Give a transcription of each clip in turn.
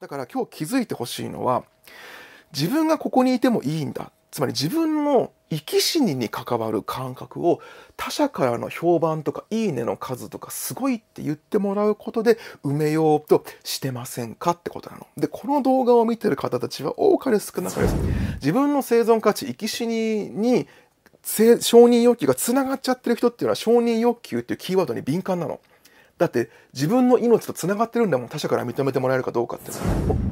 だから今日気づいてほしいのは、自分がここにいてもいいんだ。つまり自分の生き死にに関わる感覚を他者からの評判とかいいねの数とかすごいって言ってもらうことで埋めようとしてませんかってことなの。で、この動画を見てる方たちは多かれ少なかれ自分の生存価値、生き死にに承認欲求がつながっちゃってる人っていうのは承認欲求っていうキーワードに敏感なの。だって自分の命とつながってるんだもん他者から認めてもらえるかどうかって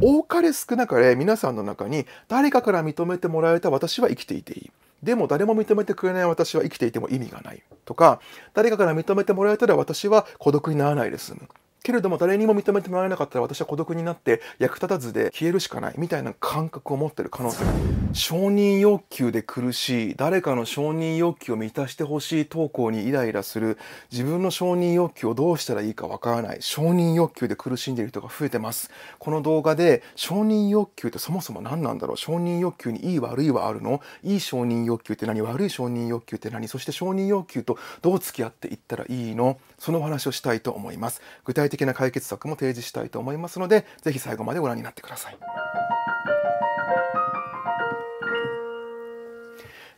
多かれ少なかれ皆さんの中に誰かから認めてもらえた私は生きていていい。でも誰も認めてくれない私は生きていても意味がないとか誰かから認めてもらえたら私は孤独にならないで済むけれども誰にも認めてもらえなかったら私は孤独になって役立たずで消えるしかないみたいな感覚を持ってる可能性承認欲求で苦しい誰かの承認欲求を満たしてほしい投稿にイライラする自分の承認欲求をどうしたらいいかわからない承認欲求で苦しんでいる人が増えてます。この動画で承認欲求ってそもそも何なんだろう？承認欲求にいい悪いはあるの？いい承認欲求って何？悪い承認欲求って何？そして承認欲求とどう付き合っていったらいいの？そのお話をしたいと思います。具体的的な解決策も提示したいと思いますので、ぜひ最後までご覧になってください。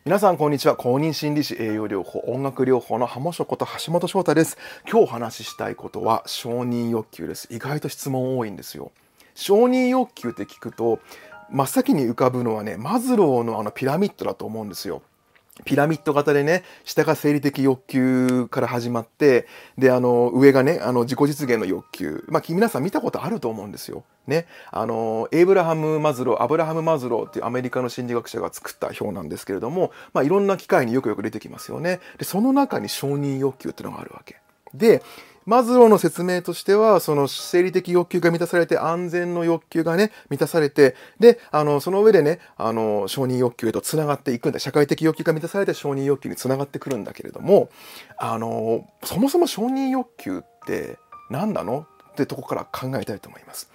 皆さんこんにちは。公認心理師栄養療法音楽療法のハモショこと橋本翔太です。今日お話ししたいことは承認欲求です。意外と質問多いんですよ。承認欲求って聞くと真っ先に浮かぶのはねマズローのあのピラミッドだと思うんですよ。ピラミッド型でね、下が生理的欲求から始まって、で、あの、上がね、あの、自己実現の欲求。まあ、皆さん見たことあると思うんですよ。ね。あの、エイブラハム・マズロー、アブラハム・マズローっていうアメリカの心理学者が作った表なんですけれども、まあ、いろんな機会によくよく出てきますよね。で、その中に承認欲求っていうのがあるわけ。で、マズローの説明としては、その生理的欲求が満たされて、安全の欲求がね、満たされて、で、あの、その上でね、あの、承認欲求へと繋がっていくんだ。社会的欲求が満たされて承認欲求に繋がってくるんだけれども、あの、そもそも承認欲求って何なの？ってとこから考えたいと思います。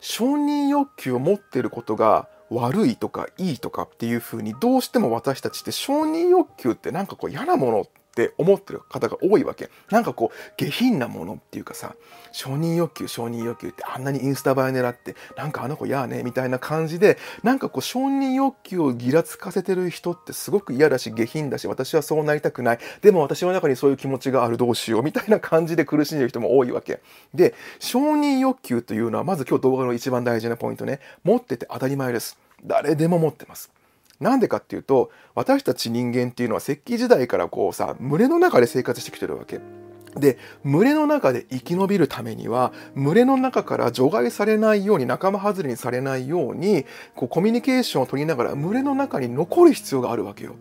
承認欲求を持っていることが悪いとかいいとかっていうふうにどうしても私たちって承認欲求ってなんかこう嫌なものって思ってる方が多いわけ。なんかこう、下品なものっていうかさ、承認欲求、承認欲求ってあんなにインスタ映え狙って、なんかあの子やね、みたいな感じで、なんかこう、承認欲求をギラつかせてる人ってすごく嫌だし、下品だし、私はそうなりたくない。でも私の中にそういう気持ちがある、どうしよう、みたいな感じで苦しんでる人も多いわけ。で、承認欲求というのは、まず今日動画の一番大事なポイントね、持ってて当たり前です。誰でも持ってます。なんでかっていうと私たち人間っていうのは石器時代からこうさ群れの中で生活してきてるわけ。で群れの中で生き延びるためには群れの中から除外されないように仲間外れにされないようにこうコミュニケーションを取りながら群れの中に残る必要があるわけよ。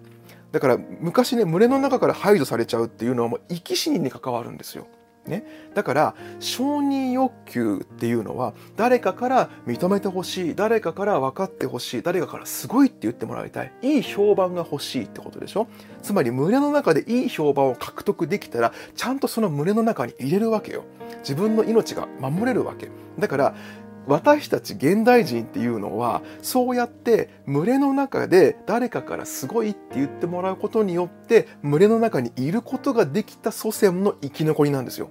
だから昔ね群れの中から排除されちゃうっていうのはもう生き死にに関わるんですよ。ね、だから承認欲求っていうのは誰かから認めてほしい誰かから分かってほしい誰かからすごいって言ってもらいたい。いい評判が欲しいってことでしょ？つまり群れの中でいい評判を獲得できたらちゃんとその群れの中に入れるわけよ。自分の命が守れるわけ。だから私たち現代人っていうのはそうやって群れの中で誰かからすごいって言ってもらうことによって群れの中にいることができた祖先の生き残りなんですよ。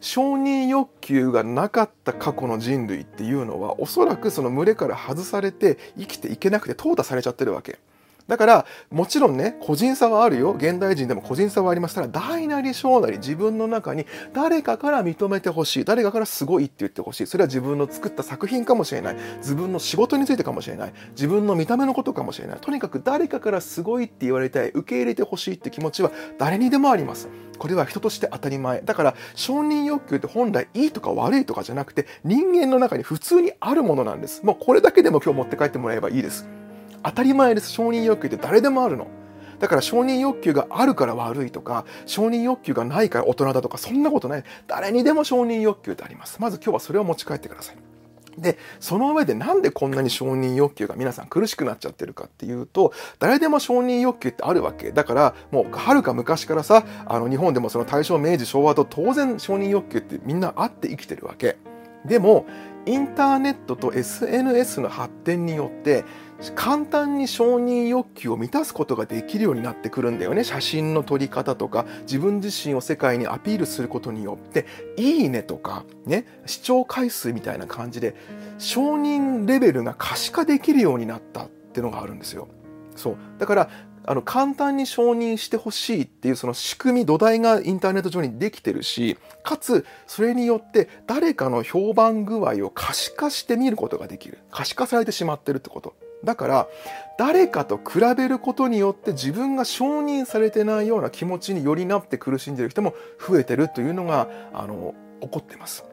承認欲求がなかった過去の人類っていうのはおそらくその群れから外されて生きていけなくて淘汰されちゃってるわけ。だから、もちろんね、個人差はあるよ。現代人でも個人差はありますから、大なり小なり自分の中に誰かから認めてほしい。誰かからすごいって言ってほしい。それは自分の作った作品かもしれない。自分の仕事についてかもしれない。自分の見た目のことかもしれない。とにかく誰かからすごいって言われたい。受け入れてほしいって気持ちは誰にでもあります。これは人として当たり前。だから、承認欲求って本来いいとか悪いとかじゃなくて、人間の中に普通にあるものなんです。もうこれだけでも今日持って帰ってもらえばいいです。当たり前です。承認欲求って誰でもあるの。だから承認欲求があるから悪いとか承認欲求がないから大人だとかそんなことない。誰にでも承認欲求ってあります。まず今日はそれを持ち帰ってください。で、その上でなんでこんなに承認欲求が皆さん苦しくなっちゃってるかっていうと、誰でも承認欲求ってあるわけ。だから、もう、はるか昔からさ、あの、日本でもその大正、明治、昭和と当然承認欲求ってみんなあって生きてるわけ。でも、インターネットと SNS の発展によって簡単に承認欲求を満たすことができるようになってくるんだよね。写真の撮り方とか自分自身を世界にアピールすることによって「いいね」とか、ね、視聴回数みたいな感じで承認レベルが可視化できるようになったってのがあるんですよ。そう。だからあの簡単に承認してほしいっていうその仕組み土台がインターネット上にできてるしかつそれによって誰かの評判具合を可視化して見ることができる。可視化されてしまってるってこと。だから誰かと比べることによって自分が承認されてないような気持ちによりなって苦しんでる人も増えてるというのがあの起こってます。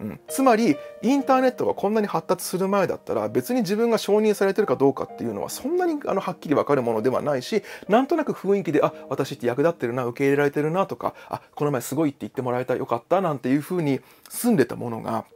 うん、つまりインターネットがこんなに発達する前だったら別に自分が承認されてるかどうかっていうのはそんなにあのはっきり分かるものではないしなんとなく雰囲気であ私って役立ってるな受け入れられてるなとかあこの前すごいって言ってもらえたよかったなんていうふうに住んでたものが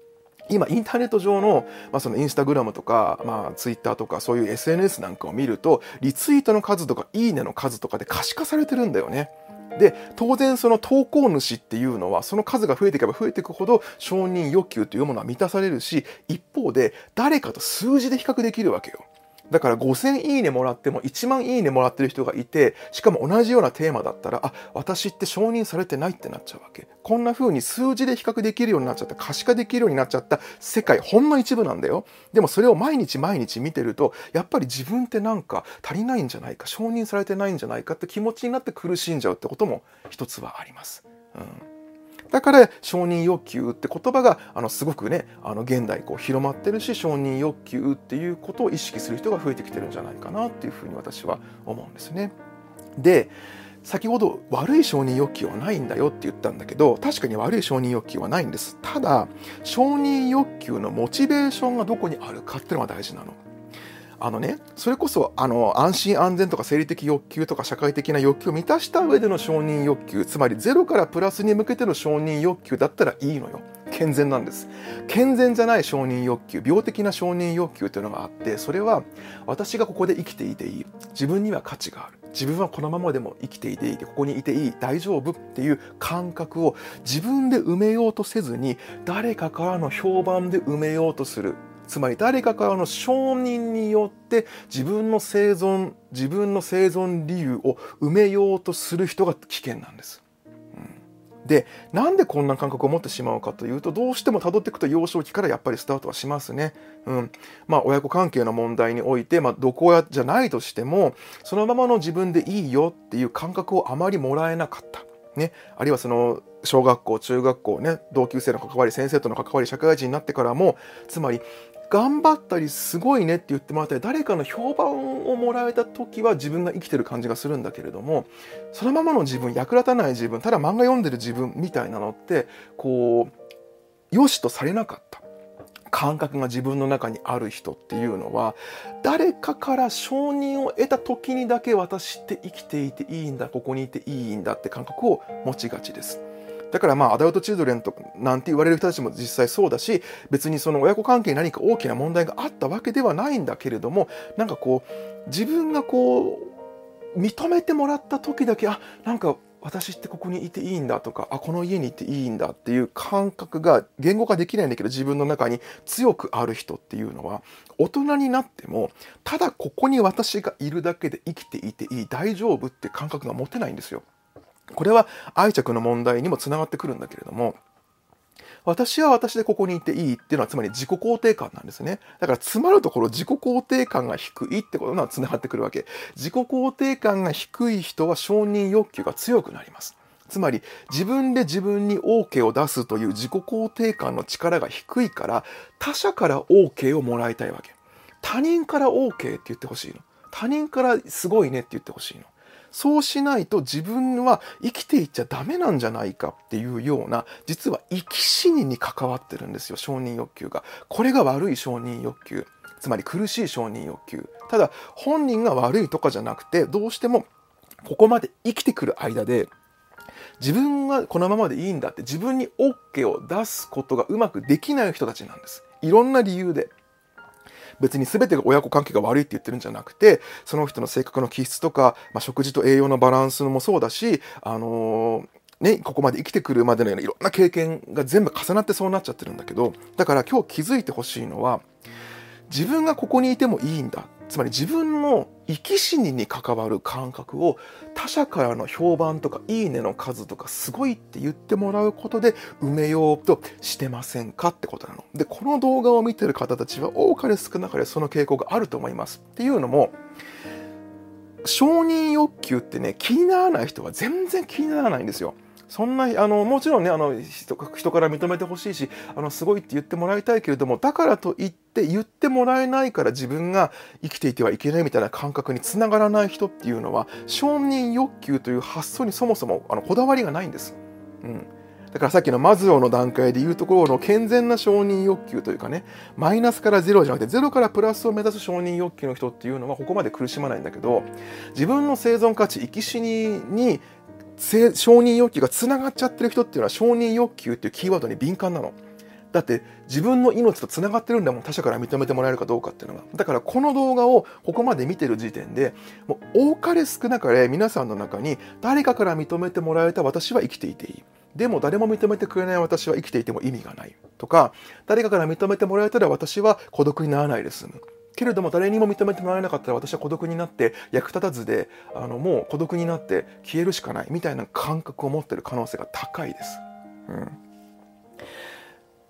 今インターネット上の,、まあそのインスタグラムとか、まあ、ツイッターとかそういう SNS なんかを見るとリツイートの数とかいいねの数とかで可視化されてるんだよね。で当然その投稿主っていうのはその数が増えていけば増えていくほど承認欲求というものは満たされるし一方で誰かと数字で比較できるわけよ。だから5000いいねもらっても1万いいねもらってる人がいてしかも同じようなテーマだったらあ私って承認されてないってなっちゃうわけ。こんな風に数字で比較できるようになっちゃった可視化できるようになっちゃった世界ほんの一部なんだよ。でもそれを毎日毎日見てるとやっぱり自分ってなんか足りないんじゃないか承認されてないんじゃないかって気持ちになって苦しんじゃうってことも一つはあります。うん。だから承認欲求って言葉があのすごくねあの現代こう広まってるし承認欲求っていうことを意識する人が増えてきてるんじゃないかなっていうふうに私は思うんですね。で先ほど悪い承認欲求はないんだよって言ったんだけど確かに悪い承認欲求はないんですただ承認欲求のモチベーションがどこにあるかっていうのが大事なのあのね、それこそあの安心安全とか生理的欲求とか社会的な欲求を満たした上での承認欲求つまりゼロからプラスに向けての承認欲求だったらいいのよ。健全なんです。健全じゃない承認欲求病的な承認欲求というのがあってそれは私がここで生きていていい。自分には価値がある。自分はこのままでも生きていていい。ここにいていい。大丈夫っていう感覚を自分で埋めようとせずに誰かからの評判で埋めようとする。つまり誰かからの承認によって自分の生存自分の生存理由を埋めようとする人が危険なんです。でなんでこんな感覚を持ってしまうかというとどうしても辿っていくと幼少期からやっぱりスタートはしますね。うんまあ、親子関係の問題において、まあ、毒親じゃないとしてもそのままの自分でいいよっていう感覚をあまりもらえなかった。ね、あるいはその小学校中学校ね同級生の関わり先生との関わり社会人になってからもつまり頑張ったりすごいねって言ってもらったり誰かの評判をもらえた時は自分が生きてる感じがするんだけれどもそのままの自分役立たない自分ただ漫画読んでる自分みたいなのってこう良しとされなかった感覚が自分の中にある人っていうのは誰かから承認を得た時にだけ私って生きていていいんだここにいていいんだって感覚を持ちがちです。だからまあアダルトチルドレンとなんて言われる人たちも実際そうだし別にその親子関係に何か大きな問題があったわけではないんだけれどもなんかこう自分がこう認めてもらった時だけあなんか私ってここにいていいんだとかあこの家にいていいんだっていう感覚が言語化できないんだけど自分の中に強くある人っていうのは大人になってもただここに私がいるだけで生きていていい大丈夫って感覚が持てないんですよ。これは愛着の問題にもつながってくるんだけれども私は私でここにいていいっていうのはつまり自己肯定感なんですね。だから詰まるところ自己肯定感が低いってことがつながってくるわけ。自己肯定感が低い人は承認欲求が強くなります。つまり自分で自分に OK を出すという自己肯定感の力が低いから他者から OK をもらいたいわけ。他人から OK って言ってほしいの。他人からすごいねって言ってほしいの。そうしないと自分は生きていっちゃダメなんじゃないかっていうような実は生き死にに関わってるんですよ承認欲求が。これが悪い承認欲求。つまり苦しい承認欲求。ただ本人が悪いとかじゃなくてどうしてもここまで生きてくる間で自分はこのままでいいんだって自分に OK を出すことがうまくできない人たちなんです。いろんな理由で。別に全てが親子関係が悪いって言ってるんじゃなくてその人の性格の気質とか、まあ、食事と栄養のバランスもそうだし、あのーね、ここまで生きてくるまでのようないろんな経験が全部重なってそうなっちゃってるんだけどだから今日気づいてほしいのは自分がここにいてもいいんだ。つまり自分の生き死にに関わる感覚を他者からの評判とかいいねの数とかすごいって言ってもらうことで埋めようとしてませんかってことなの。で、この動画を見てる方たちは多かれ少なかれその傾向があると思います。っていうのも、承認欲求ってね、気にならない人は全然気にならないんですよ。そんなあのもちろんねあの人人から認めてほしいしあのすごいって言ってもらいたいけれどもだからといって言ってもらえないから自分が生きていてはいけないみたいな感覚につながらない人っていうのは承認欲求という発想にそもそもあのこだわりがないんです。うんだからさっきのマズローの段階でいうところの健全な承認欲求というかね、マイナスからゼロじゃなくてゼロからプラスを目指す承認欲求の人っていうのはここまで苦しまないんだけど、自分の生存価値、生き死にに承認欲求がつながっちゃってる人っていうのは承認欲求っていうキーワードに敏感なの。だって自分の命とつながってるんだもん。他者から認めてもらえるかどうかっていうのが。だからこの動画をここまで見てる時点でもう多かれ少なかれ皆さんの中に誰かから認めてもらえた私は生きていていい。でも誰も認めてくれない私は生きていても意味がない。とか誰かから認めてもらえたら私は孤独にならないで済む。けれども誰にも認めてもらえなかったら私は孤独になって役立たずであのもう孤独になって消えるしかないみたいな感覚を持ってる可能性が高いです。うん、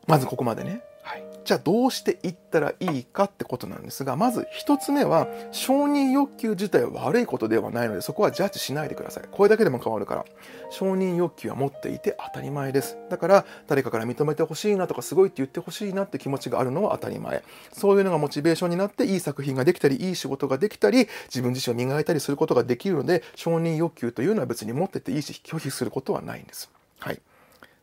まずここまでね。じゃあどうしていったらいいかってことなんですが、まず一つ目は、承認欲求自体は悪いことではないので、そこはジャッジしないでください。これだけでも変わるから。承認欲求は持っていて当たり前です。だから、誰かから認めてほしいなとか、すごいって言ってほしいなって気持ちがあるのは当たり前。そういうのがモチベーションになって、いい作品ができたり、いい仕事ができたり、自分自身を磨いたりすることができるので、承認欲求というのは別に持ってていいし、拒否することはないんです。はい。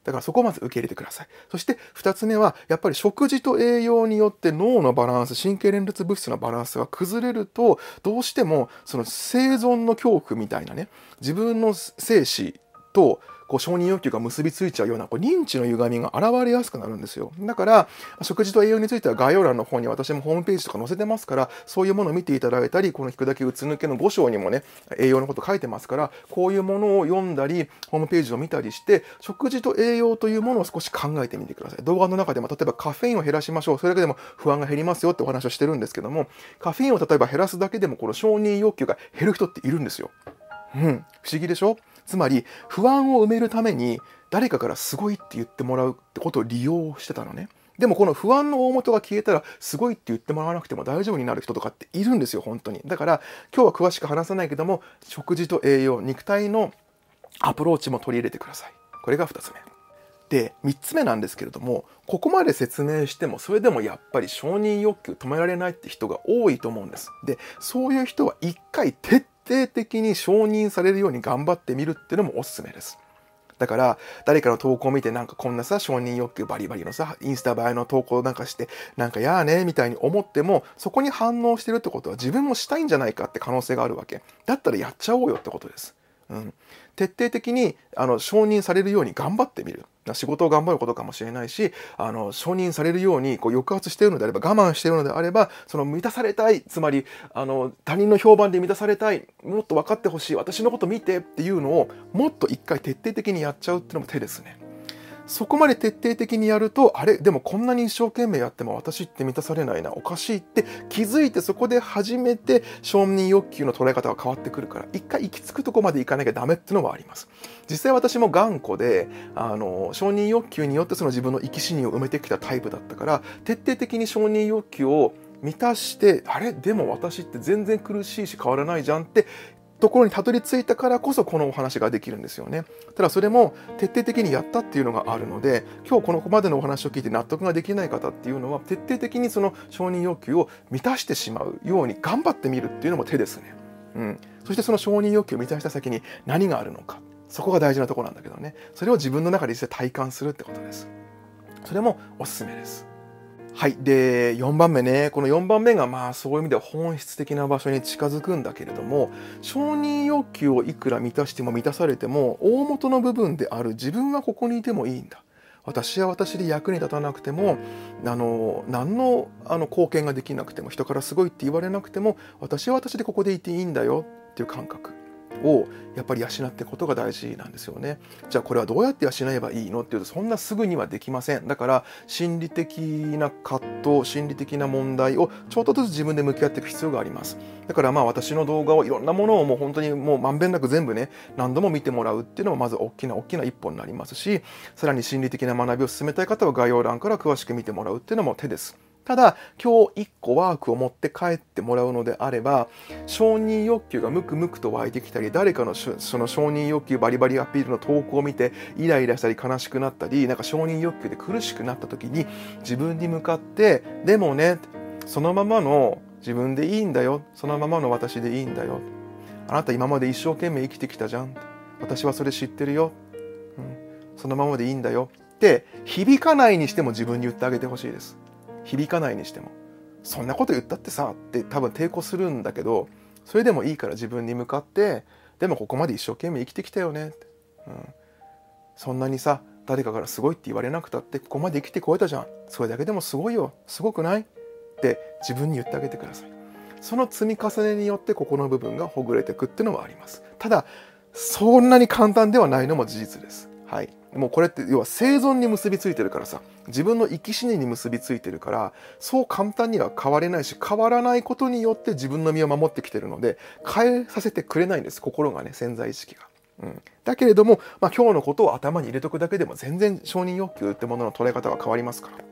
だからそこをまず受け入れてください。そして2つ目は、やっぱり食事と栄養によって脳のバランス、神経連立物質のバランスが崩れると、どうしてもその生存の恐怖みたいなね、自分の生死とこう承認欲求が結びついちゃうようなこう認知の歪みが現れやすくなるんですよ。だから、食事と栄養については概要欄の方に私もホームページとか載せてますから、そういうものを見ていただいたり、この引くだけうつ抜けの5章にもね、栄養のこと書いてますから、こういうものを読んだり、ホームページを見たりして、食事と栄養というものを少し考えてみてください。動画の中でも、例えばカフェインを減らしましょう。それだけでも不安が減りますよってお話をしてるんですけども、カフェインを例えば減らすだけでも、この承認欲求が減る人っているんですよ。うん、不思議でしょ？つまり不安を埋めるために誰かからすごいって言ってもらうってことを利用してたのね。でもこの不安の大元が消えたらすごいって言ってもらわなくても大丈夫になる人とかっているんですよ本当に。だから今日は詳しく話さないけども食事と栄養肉体のアプローチも取り入れてください。これが2つ目。で3つ目なんですけれどもここまで説明してもそれでもやっぱり承認欲求止められないって人が多いと思うんです。でそういう人は一回徹定的に承認されるように頑張ってみるっていうのもおすすめですだから、誰かの投稿を見てなんかこんなさ、承認欲求バリバリのさ、インスタ映えの投稿なんかして、なんかやーね、みたいに思っても、そこに反応してるってことは自分もしたいんじゃないかって可能性があるわけ。だったらやっちゃおうよってことです。ん。徹底的にあの承認されるように頑張ってみる仕事を頑張ることかもしれないしあの承認されるようにこう抑圧しているのであれば我慢しているのであればその満たされたいつまりあの他人の評判で満たされたいもっと分かってほしい私のこと見てっていうのをもっと一回徹底的にやっちゃうっていうのも手ですね。そこまで徹底的にやると、あれでもこんなに一生懸命やっても私って満たされないな、おかしいって気づいてそこで初めて承認欲求の捉え方が変わってくるから、一回行き着くとこまで行かなきゃダメっていうのはあります。実際私も頑固で、あの、承認欲求によってその自分の生き死にを埋めてきたタイプだったから、徹底的に承認欲求を満たしてあれでも私って全然苦しいし変わらないじゃんってところにたどり着いたからこそこのお話ができるんですよね。ただそれも徹底的にやったっていうのがあるので今日このここまでのお話を聞いて納得ができない方っていうのは徹底的にその承認欲求を満たしてしまうように頑張ってみるっていうのも手ですね。うん、そしてその承認欲求を満たした先に何があるのかそこが大事なところなんだけどねそれを自分の中で実際体感するってことです。それもおすすめです。はい。で、4番目ね。この4番目が、まあ、そういう意味では本質的な場所に近づくんだけれども、承認欲求をいくら満たしても満たされても、大元の部分である自分はここにいてもいいんだ。私は私で役に立たなくても、あの、何のあの貢献ができなくても、人からすごいって言われなくても、私は私でここでいていいんだよっていう感覚。をやっぱり養っていくことが大事なんですよね。じゃあこれはどうやって養えばいいのっていうとそんなすぐにはできません。だから心理的な葛藤、心理的な問題をちょっとずつ自分で向き合っていく必要があります。だからまあ私の動画をいろんなものをもう本当にもうまんべんなく全部ね何度も見てもらうっていうのもまず大きな大きな一歩になりますしさらに心理的な学びを進めたい方は概要欄から詳しく見てもらうっていうのも手です。ただ今日1個ワークを持って帰ってもらうのであれば承認欲求がムクムクと湧いてきたり誰かのその承認欲求バリバリアピールの投稿を見てイライラしたり悲しくなったりなんか承認欲求で苦しくなった時に自分に向かってでもねそのままの自分でいいんだよそのままの私でいいんだよ。あなた今まで一生懸命生きてきたじゃん。私はそれ知ってるよ、うん、そのままでいいんだよ。って響かないにしても自分に言ってあげてほしいです。響かないにしても。そんなこと言ったってさって多分抵抗するんだけどそれでもいいから自分に向かってでもここまで一生懸命生きてきたよねって、うん、そんなにさ誰かからすごいって言われなくたってここまで生きてこえたじゃん。それだけでもすごいよ。すごくない？って自分に言ってあげてください。その積み重ねによってここの部分がほぐれていくっていうのはあります。ただそんなに簡単ではないのも事実です。はいもうこれって要は生存に結びついてるからさ自分の生き死にに結びついてるからそう簡単には変われないし変わらないことによって自分の身を守ってきてるので変えさせてくれないんです心がね潜在意識が。うん、だけれども、まあ、今日のことを頭に入れとくだけでも全然承認欲求ってものの捉え方は変わりますから。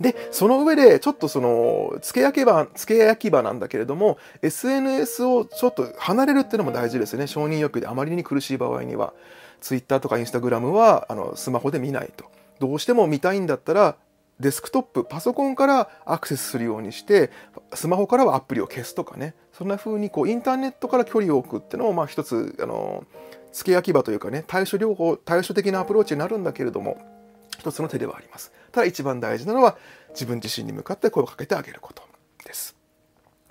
で、その上で、ちょっとその、付け焼き場、付け焼き場なんだけれども、SNS をちょっと離れるっていうのも大事ですよね。承認欲求であまりに苦しい場合には。ツイッターとかインスタグラムはあのスマホで見ないと。どうしても見たいんだったらデスクトップパソコンからアクセスするようにしてスマホからはアプリを消すとかね。そんな風にこうインターネットから距離を置くっていうのもまあ一つあの付け焼き場というかね対処療法対処的なアプローチになるんだけれども一つの手ではあります。ただ一番大事なのは自分自身に向かって声をかけてあげることです。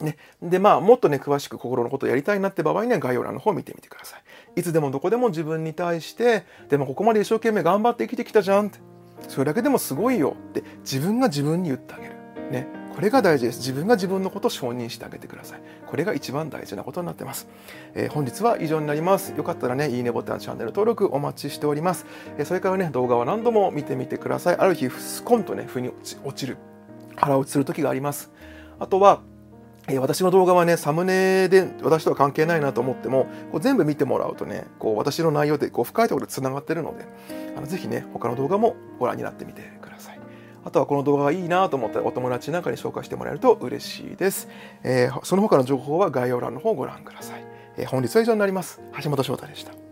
ね、でまあもっとね詳しく心のことをやりたいなって場合には概要欄の方を見てみてください。いつでもどこでも自分に対してでもここまで一生懸命頑張って生きてきたじゃんって。それだけでもすごいよって自分が自分に言ってあげる。ね。これが大事です。自分が自分のことを承認してあげてください。これが一番大事なことになってます、えー、本日は以上になります。よかったらねいいねボタンチャンネル登録お待ちしております、えー、それからね動画は何度も見てみてください。ある日スコンとね腑に落ちる。腹落ちする時があります。あとはえ私の動画はね、サムネで私とは関係ないなと思っても、こう全部見てもらうとね、こう私の内容でこう深いところで繋がってるので、あのぜひね、他の動画もご覧になってみてください。あとはこの動画がいいなと思ったらお友達なんかに紹介してもらえると嬉しいです。えー、その他の情報は概要欄の方をご覧ください。えー、本日は以上になります。橋本翔太でした。